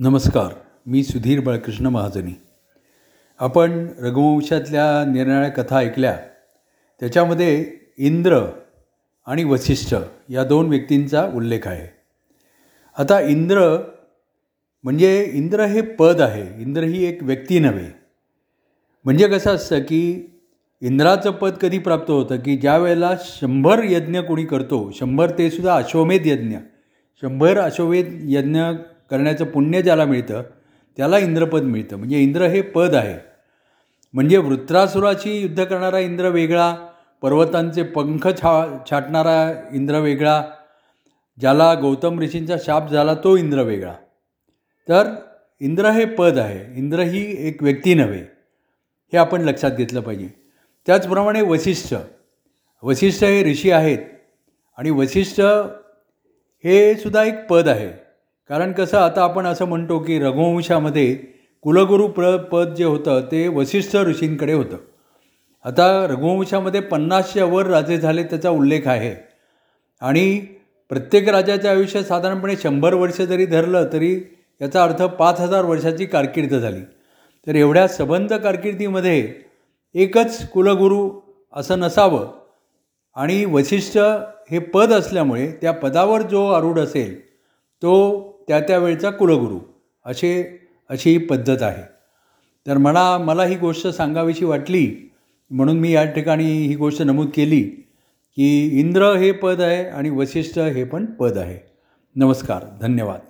नमस्कार मी सुधीर बाळकृष्ण महाजनी. आपण रघुवंशातल्या निरनिराळ्या कथा ऐकल्या. त्याच्यामध्ये इंद्र आणि वसिष्ठ या दोन व्यक्तींचा उल्लेख आहे. आता इंद्र म्हणजे इंद्र हे पद आहे इंद्र ही एक व्यक्ती नव्हे. म्हणजे कसं असतं की इंद्राचं पद कधी प्राप्त होतं की ज्या वेळेला शंभर यज्ञ कोणी करतो शंभर ते सुद्धा अश्वमेध यज्ञ. शंभर अश्वमेध यज्ञ करण्याचं पुण्य ज्याला मिळतं त्याला इंद्रपद मिळतं. म्हणजे इंद्र हे पद आहे. म्हणजे वृत्रासुराशी युद्ध करणारा इंद्र वेगळा पर्वतांचे पंख छा छाटणारा इंद्र वेगळा ज्याला गौतम ऋषींचा शाप झाला तो इंद्र वेगळा. तर इंद्र हे पद आहे. इंद्र ही एक व्यक्ती नव्हे. हे आपण लक्षात घेतलं पाहिजे. त्याचप्रमाणे वशिष्ठ वसिष्ठ हे ऋषी आहेत. आणि वसिष्ठ हे सुद्धा एक पद आहे. कारण कसं आता आपण असं म्हणतो की रघुवंशामध्ये कुलगुरू प्र पद जे होतं ते वसिष्ठ ऋषींकडे होतं. आता रघुवंशामध्ये पन्नासच्या वर राजे झाले त्याचा उल्लेख आहे. आणि प्रत्येक राजाच्या आयुष्यात साधारणपणे शंभर वर्ष जरी धरलं तरी याचा अर्थ पाच हजार वर्षाची कारकीर्द झाली. तर एवढ्या सबंध कारकिर्दीमध्ये एकच कुलगुरू असं नसावं आणि वशिष्ठ हे पद असल्यामुळे त्या पदावर जो आरूढ असेल तो त्या त्या वेळचा कुलगुरू असे अशी ही पद्धत आहे. तर मला मला ही गोष्ट सांगावीशी वाटली म्हणून मी या ठिकाणी ही गोष्ट नमूद केली की इंद्र हे पद आहे आणि वशिष्ठ हे पण पद आहे. नमस्कार धन्यवाद.